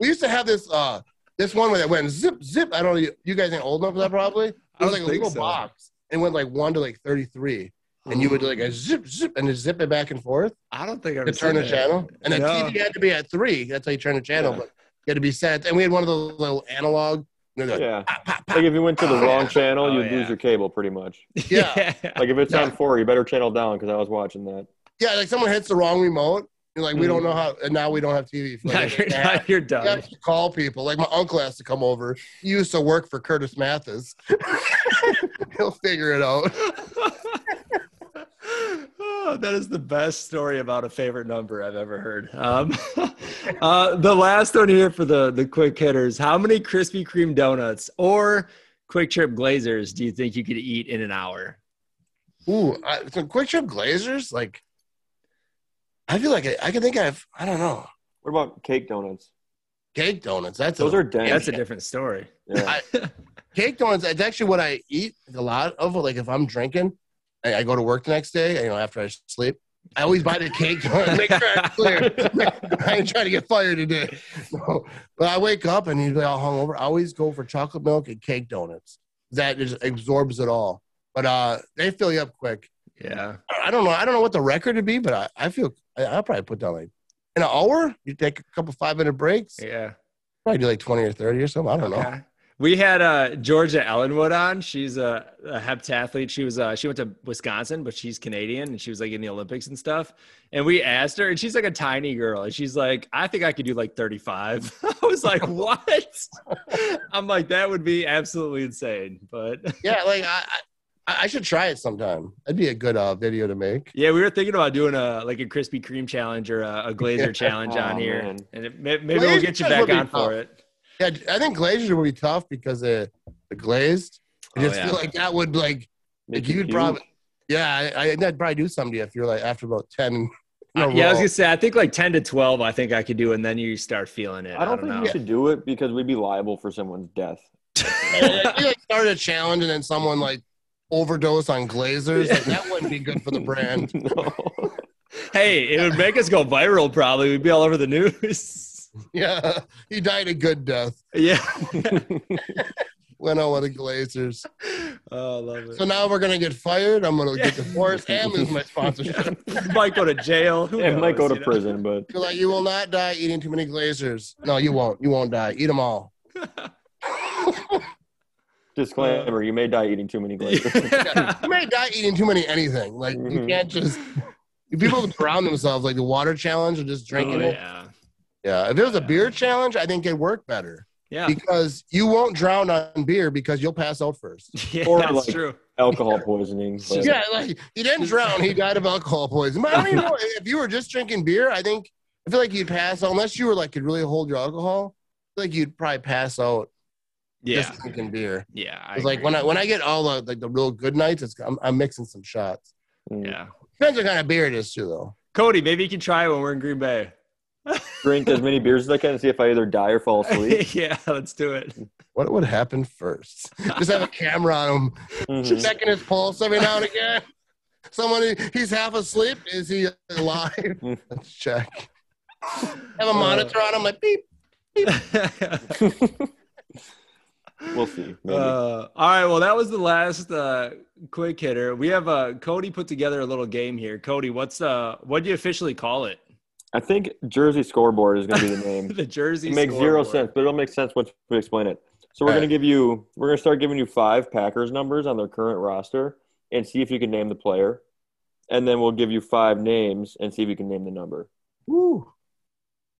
We used to have this uh this one where that went zip zip. I don't know. You, you guys ain't old enough for that probably. It I was don't like a little so. box and went like one to like thirty three, and you would like a zip zip and just zip it back and forth I don't think I've to turn the channel. And the No. TV had to be at three. That's how you turn the channel, Yeah. but you had to be set. And we had one of those little analog. Like, Yeah. pop, pop, pop. Like if you went to the Oh, wrong yeah. channel, Oh, you'd yeah. lose your cable pretty much. Yeah. Like if it's Yeah. on four, you better channel down because I was watching that. yeah, like someone hits the wrong remote. You're like, we don't know how, and now we don't have TV. For *laughs* like, you're, you're You done. have to call people. Like my uncle has to come over. He used to work for Curtis Mathes. *laughs* He'll figure it out. Oh, *laughs* that is the best story about a favorite number I've ever heard. Um, uh, the last one here for the the quick hitters: How many Krispy Kreme donuts or Kwik Trip Glazers do you think you could eat in an hour? Ooh, I, so Kwik Trip Glazers, like I feel like I, I can think I've I don't know What about cake donuts? cake donuts. That's Those a, are dense. That's a different story. yeah. cake donuts. It's actually what I eat a lot of. Like if I'm drinking, I, I go to work the next day. You know, after I sleep, I always buy the cake donut. Make sure I'm clear. *laughs* I ain't trying to get fired today. *laughs* No. But I wake up and usually all hungover. I always go for chocolate milk and cake donuts. That just absorbs it all. But uh, they fill you up quick. Yeah. I don't know. I don't know what the record would be, but I, I feel I, I'll probably put down like in an hour. You take a couple five minute breaks. Yeah. Probably do like twenty or thirty or something. I don't know. We had uh, Georgia Ellenwood on. She's a, a heptathlete. She was uh, she went to Wisconsin, but she's Canadian, and she was like in the Olympics and stuff. And we asked her, and she's like a tiny girl, and she's like, "I think I could do like 35." *laughs* I was like, "What?" *laughs* I'm like, "That would be absolutely insane." But Yeah, like I, I, I should try it sometime. That'd be a good uh, video to make. yeah, we were thinking about doing a like a Krispy Kreme challenge or a, a *laughs* Glazer challenge on Oh, here, man. and it, may- maybe we'll get you back would be on for it. Yeah, I think glazers would be tough because of the glazed. I Oh, just yeah. feel like that would like Make like you you'd puke. probably yeah. I, I, that'd probably do something to you if you're like after about ten. in Uh, yeah, I was gonna say I think like 10 to 12. I think I could do, and then you start feeling it. I don't, think know. we should do it because we'd be liable for someone's death. *laughs* if you like started a challenge and then someone like overdose on glazers, like, that wouldn't be good for the brand. *laughs* no. Hey, it would make us go viral. Probably we'd be all over the news. *laughs* Yeah, he died a good death. yeah. *laughs* Went on with the glazers. oh, I love it. So now we're gonna get fired. I'm gonna get divorced and lose my sponsorship. might go to jail. Who It might go to you know? prison, but You're like, you will not die eating too many glazers. No, you won't. You won't die. Eat them all. Disclaimer: you may die eating too many glazers. *laughs* you may die eating too many anything. Like you Mhm. can't just. People *laughs* drown themselves, like the water challenge, or just drinking Oh, it. yeah. Yeah, if it was a beer challenge, I think it'd work better Yeah. because you won't drown on beer because you'll pass out first. *laughs* Yeah, Or, that's like- true. Alcohol poisoning. But Yeah, like he didn't drown; he died of alcohol poisoning. But I don't even know if you were just drinking beer. I think I feel like you'd pass out unless you were like could really hold your alcohol. I feel like you'd probably pass out Yeah. just drinking beer. Yeah. I It's like when I when I get all the like the real good nights, it's I'm, I'm mixing some shots. mm, Yeah. Depends what kind of beer it is too, though. Cody, maybe you can try it when we're in Green Bay. *laughs* drink as many beers as I can and see if I either die or fall asleep. *laughs* yeah, let's do it. What would happen first? *laughs* Just have a camera on him, Mhm. checking his pulse every now and again. Someone he's half asleep. Is he alive? Let's check. Have a monitor on him, like beep, beep. We'll see. Maybe. Uh, all right. Well, that was the last uh, quick hitter. We have uh, Cody put together a little game here. Cody, what's uh, what do you officially call it? I think Jersey scoreboard is going to be the *laughs* name. the Jersey. It makes zero sense, but it'll make sense once we explain it. So we're All going to give you, we're going to start giving you five Packers numbers on their current roster and see if you can name the player. And then we'll give you five names and see if you can name the number. Woo.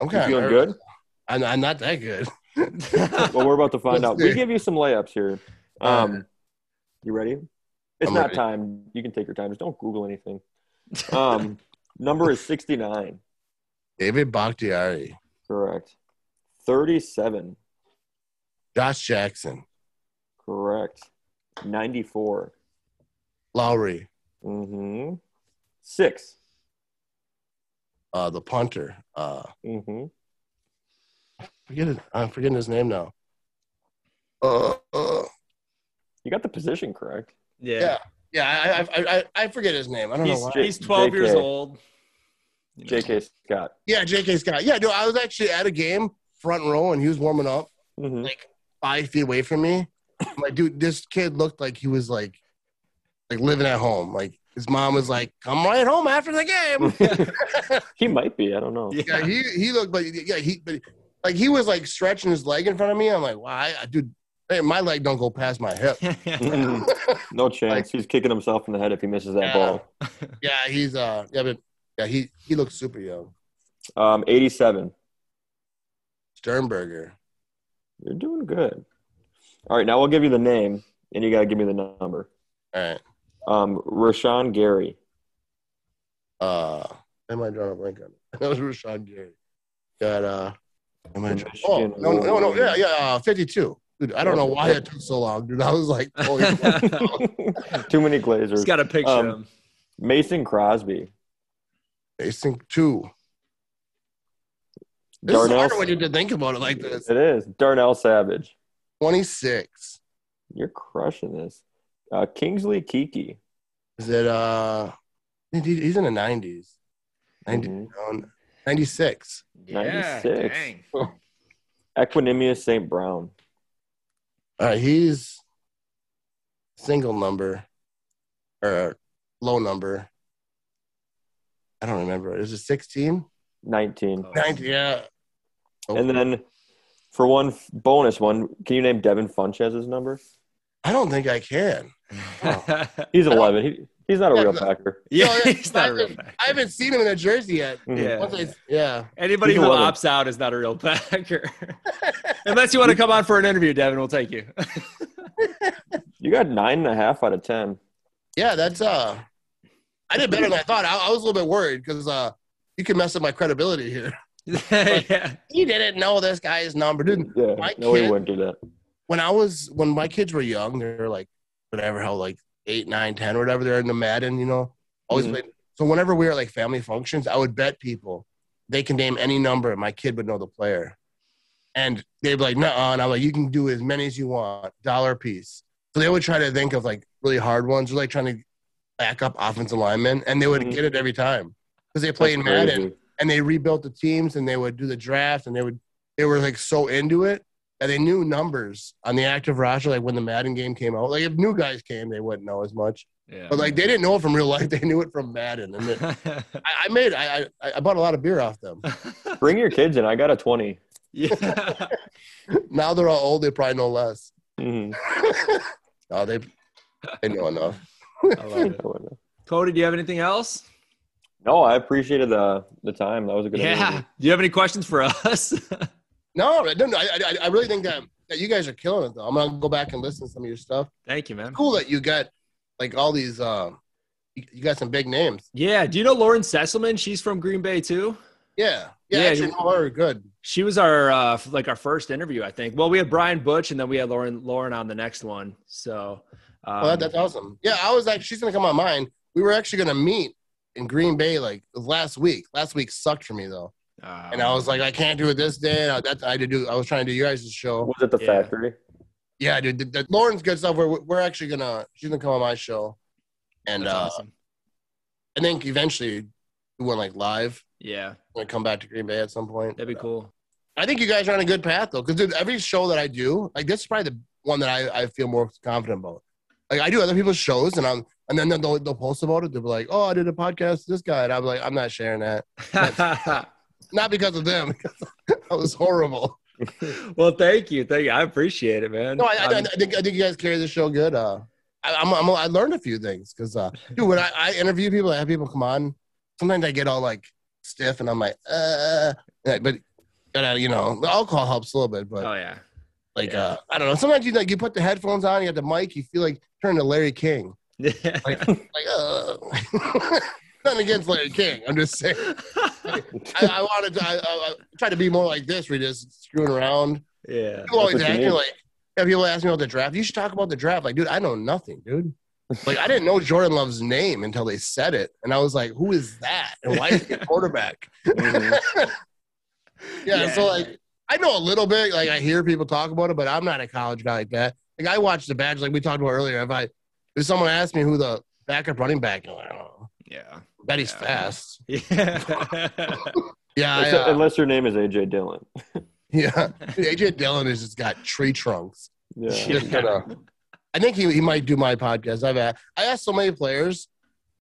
I'm You kind of feeling good? I'm, I'm not that good. *laughs* Well, we're about to find Let's out. We give you some layups here. Um, you ready? It's I'm not ready. time. You can take your time. Just don't Google anything. Um, Number is 69. David Bakhtiari, Correct. 37. Josh Jackson, Correct. 94. Lowry, Mm-hmm. Six. uh, the punter. Uh, Mm-hmm. Forget it. I'm forgetting his name now. Uh, uh, You got the position correct. Yeah. yeah, yeah. I, I, I, I forget his name. I don't He's, know why. he's 12 years old. You know. J.K. Scott. Yeah, J.K. Scott. Yeah, no, I was actually at a game, front row, and he was warming up Mm-hmm. like five feet away from me. I'm like, dude, this kid looked like he was like, like living at home. Like his mom was like, "Come right home after the game." *laughs* He might be. I don't know. yeah, he he looked like yeah he but like he was like stretching his leg in front of me. I'm like, why, I, dude? Hey, my leg don't go past my hip. *laughs* No chance. He's kicking himself in the head if he misses that Yeah. ball. *laughs* yeah, he's uh yeah, but yeah, he he looks super young. Um, 87. Sternberger. You're doing good. All right, now we'll give you the name, and you got to give me the number. All right. Um, Rashan Gary. Uh, am I drawing a blank on? it? *laughs* That was Rashan Gary. Got uh. Am I The oh no no no yeah yeah uh, 52. Dude, I don't know why it took so long, dude. I was like, *laughs* oh, *laughs* Too many Glazers. He's got a picture Um, him. Mason Crosby. Mason think two. This is harder when you to think about it like this. It is Darnell Savage. 26. You're crushing this. Uh, Kingsley Keke. Is it uh? He's in the 90s. 90, Mhm. 96. Yeah, 96. dang. *laughs* Equanimeous St. Brown. All right, he's single number or low number. I don't remember. Is it 16? 19. Oh. 90, yeah. Oh, And then for one f- bonus one, can you name Devin Funchess's number? I don't think I can. *laughs* He's 11. He, he's not a Yeah, real. Packer. *laughs* yeah, No, *laughs* he's not a real Packer. I haven't seen him in a jersey yet. Mhm. Yeah. I, yeah. Anybody He's who opts out is not a real *laughs* Packer. Unless you want to come on for an interview, Devin, we'll take you. You got nine and a half out of 10. Yeah, that's uh I did better than I thought. I, I was a little bit worried because uh you can mess up my credibility here. yeah. He didn't know this guy's number, dude. Yeah. My no, he wouldn't do that. when I was when my kids were young, they were like whatever, how like eight, nine, ten, or whatever. They're in the Madden, you know. Always Mhm. played. So whenever we were at like family functions, I would bet people they can name any number, and my kid would know the player. And they'd be like, "No," and I'm like, "You can do as many as you want, dollar piece." So they would try to think of like really hard ones, or like trying to back up offensive linemen, and they would Mhm. get it every time because they played Madden crazy. and they rebuilt the teams and they would do the draft and they would they were like so into it that they knew numbers on the active roster like when the Madden game came out. Like if new guys came, they wouldn't know as much. yeah. But like they didn't know it from real life; *laughs* they knew it from Madden. And it, *laughs* I, I made I, I I bought a lot of beer off them. *laughs* Bring your kids in. I got a 20. yeah. now they're all old; they probably know less. Mhm. oh, they they know enough. I love it. Cody, do you have anything else? No, I appreciated the the time. That was a good Yeah. interview. Do you have any questions for us? No, I don't. I, I I really think that that you guys are killing it though. I'm gonna go back and listen to some of your stuff. Thank you, man. Cool that you got like all these. Um, you, you got some big names. Yeah. Do you know Lauren Sesselmann? She's from Green Bay too. Yeah, yeah. Yeah, actually, her good. She was our uh, like our first interview, I think. Well, we had Brian Butch, and then we had Lauren Lauren on the next one. So, um, Oh, that, that's awesome. Yeah, I was like, she's gonna come on mine. We were actually gonna meet in Green Bay like last week. Last week sucked for me though, uh, and I was like, I can't do it this day. And I, that's I had to do. I was trying to do you guys' show. Was it the Yeah. factory? Yeah, dude. The, the, Lauren's good stuff. We're we're actually gonna she's gonna come on my show, and that's uh, awesome. I think eventually we went like live. Yeah, I'm gonna come back to Green Bay at some point. that'd be cool. I think you guys are on a good path though, because every show that I do, like this is probably the one that I, I feel more confident about. Like I do other people's shows, and I'm and then they'll, they'll post about it. They'll be like, "Oh, I did a podcast with this guy," and I'm like, "I'm not sharing that." *laughs* Not because of them, because *laughs* that was horrible. *laughs* well, thank you, thank you. I appreciate it, man. No, I, I, I I'm- think I think you guys carry the show good. Uh, I, I'm, I'm I learned a few things because, uh, dude, when I, I interview people, I have people come on. Sometimes I get all like stiff, and I'm like, uh, but. Uh, you know, the alcohol helps a little bit, but oh yeah, Like Yeah. uh, I don't know. Sometimes you like you put the headphones on, you have the mic, you feel like turning to Larry King. yeah. *laughs* Like, like uh. Nothing against Larry King. I'm just saying. *laughs* I, I wanted to. I, I, tried to be more like this. We just screwing around. yeah. People always what you ask me like, yeah, people ask me about the draft. You should talk about the draft. Like, dude, I know nothing, dude. Like, I didn't know Jordan Love's name until they said it, and I was like, who is that? And why is he a *laughs* quarterback? Mhm. Yeah, *laughs* Yeah. so like I know a little bit. Like I hear people talk about it, but I'm not a college guy like that. Like I watched the badge, like we talked about earlier. If I if someone asked me who the backup running back, I'm like, I don't know. Yeah. Bet he's Yeah. fast. *laughs* Yeah. Yeah, I, uh, Unless your name is AJ Dillon. *laughs* yeah. AJ Dillon has just got tree trunks. Yeah. Just gonna- I think he, he might do my podcast. I've asked, I asked so many players,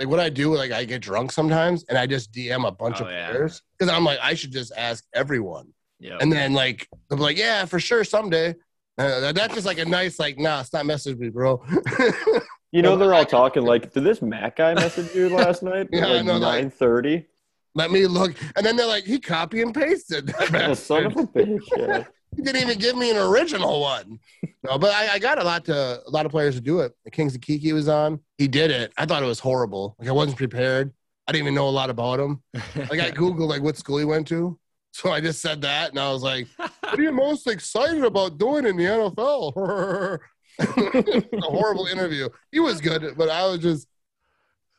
like what I do, like I get drunk sometimes, and I just DM a bunch Oh, of yeah. players because I'm like I should just ask everyone. yeah. And then like they'll be like, yeah, for sure, someday. Uh, that's just like a nice like, nah, it's stop messaging me, bro. *laughs* You know they're all talking like, *laughs* did this Mac guy message you *laughs* last night? Yeah, at I like know, like- nine thirty. Let me look, and then they're like, he copy and pasted. That *laughs* Son of a bitch. Yeah. he didn't even give me an original one. No, but I, I got a lot to a lot of players to do it. The Kingsley Keke was on. He did it. I thought it was horrible. Like I wasn't prepared. I didn't even know a lot about him. Like I googled like what school he went to. So I just said that, and I was like, "What are you most excited about doing in the NFL?" A horrible interview. He was good, but I was just,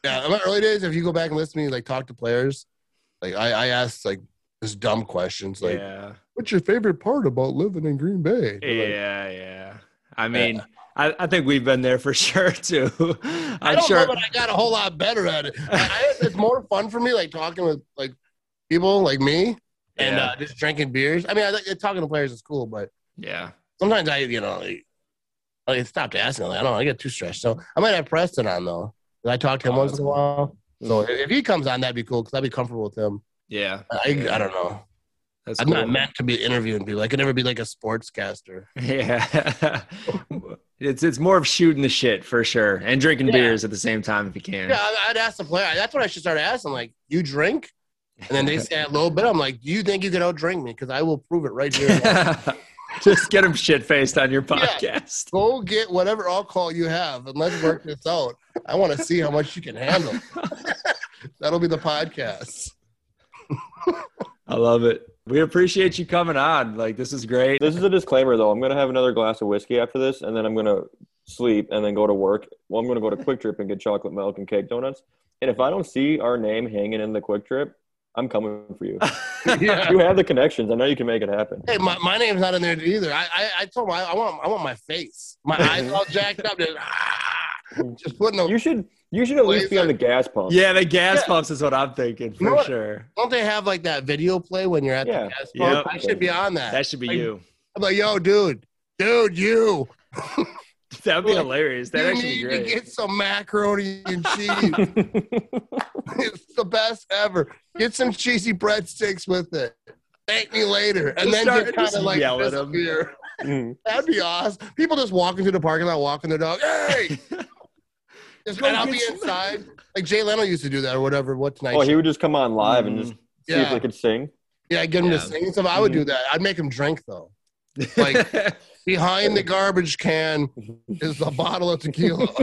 yeah. In my early days, if you go back and listen to me, like talk to players, like I, I asked like just dumb questions, like, yeah. "What's your favorite part about living in Green Bay?" They're like, Yeah, yeah. I mean, I, I think we've been there for *laughs* sure too. I I'm don't sure. know, but I got a whole lot better at it. I, I, it's more fun for me, like talking with like people like me and Yeah. uh, just drinking beers. I mean, I talking to players is cool, but yeah. sometimes I, you know, like, I stopped asking. Like, I don't know. I get too stressed. So I might have Preston on though. I talk to him Oh, once in a while. So if he comes on, that'd be cool because I'd be comfortable with him. Yeah. I, I don't know. That's I'm cool. not meant to be interviewing people. I could never be like a sportscaster. *laughs* Yeah. it's it's more of shooting the shit for sure and drinking Yeah. beers at the same time if you can. Yeah, I'd ask the player. That's what I should start asking. Like, you drink? And then they *laughs* say a little bit. I'm like, do you think you could outdrink me? Because I will prove it right here. *laughs* Just get him shit faced on your podcast. Go get whatever alcohol you have and let's work this out. I want to see how much you can handle. *laughs* That'll be the podcast. I love it. We appreciate you coming on. Like this is great. This is a disclaimer though. I'm gonna have another glass of whiskey after this, and then I'm gonna sleep and then go to work. Well, I'm gonna go to Kwik Trip and get chocolate milk and cake donuts. And if I don't see our name hanging in the Kwik Trip, I'm coming for you. Yeah. *laughs* *laughs* You have the connections. I know you can make it happen. Hey, my, my name's not in there either. I I, I told him I, I want I want my face. My *laughs* eyes all jacked up. Just, ah, just putting a You should you should at least be on the gas pump. Yeah, the gas Yeah. pumps is what I'm thinking for know what? sure. Don't they have like that video play when you're at Yeah. the gas pump? Yep. I should be on that. That should be Like, you. I'm like, yo, dude, dude, you. *laughs* That'd be Look, hilarious. That'd you actually need be to get some macaroni and cheese. *laughs* it's the best ever. Get some cheesy breadsticks with it. Thank me later, and Just then start- just kind of like yell at 'em. disappear. Mm. That'd be awesome. People just walking through the parking lot, walking their dog. Hey, *laughs* just, Go and I'll be inside. Like Jay Leno used to do that, or whatever. What tonight? oh, show. he would just come on live and just see if Yeah. they could sing. yeah, get him Yeah. to sing and stuff. I would Mm-hmm. do that. I'd make him drink though. Like- Behind the garbage can is a bottle of tequila. *laughs*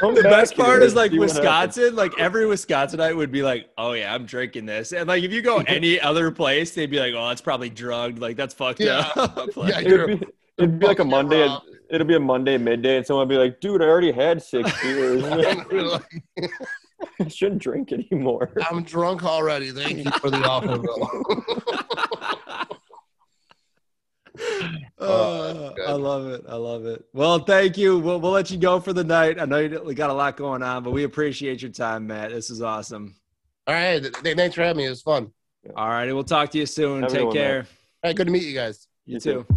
The best part is like see what happens. Wisconsin, like every Wisconsinite would be like, "Oh yeah, I'm drinking this," and like if you go *laughs* any other place, they'd be like, "Oh, it's probably drugged. Like that's fucked Yeah. up." *laughs* Like, Yeah, It would be, it'd be like a Monday. your. It'll be a Monday midday, and someone would be like, "Dude, I already had six beers. I shouldn't drink anymore." I'm drunk already. Thank you for the offer, bro. *laughs* Oh, oh, that's good. I love it. I love it. Well, thank you. We'll, we'll let you go for the night. I know you got a lot going on, but we appreciate your time, Matt. This is awesome. All right. th- th- Thanks for having me. It was fun. All righty, we'll talk to you soon. Have a good Take one, Matt. care. All right. Good to meet you guys. You You too. too.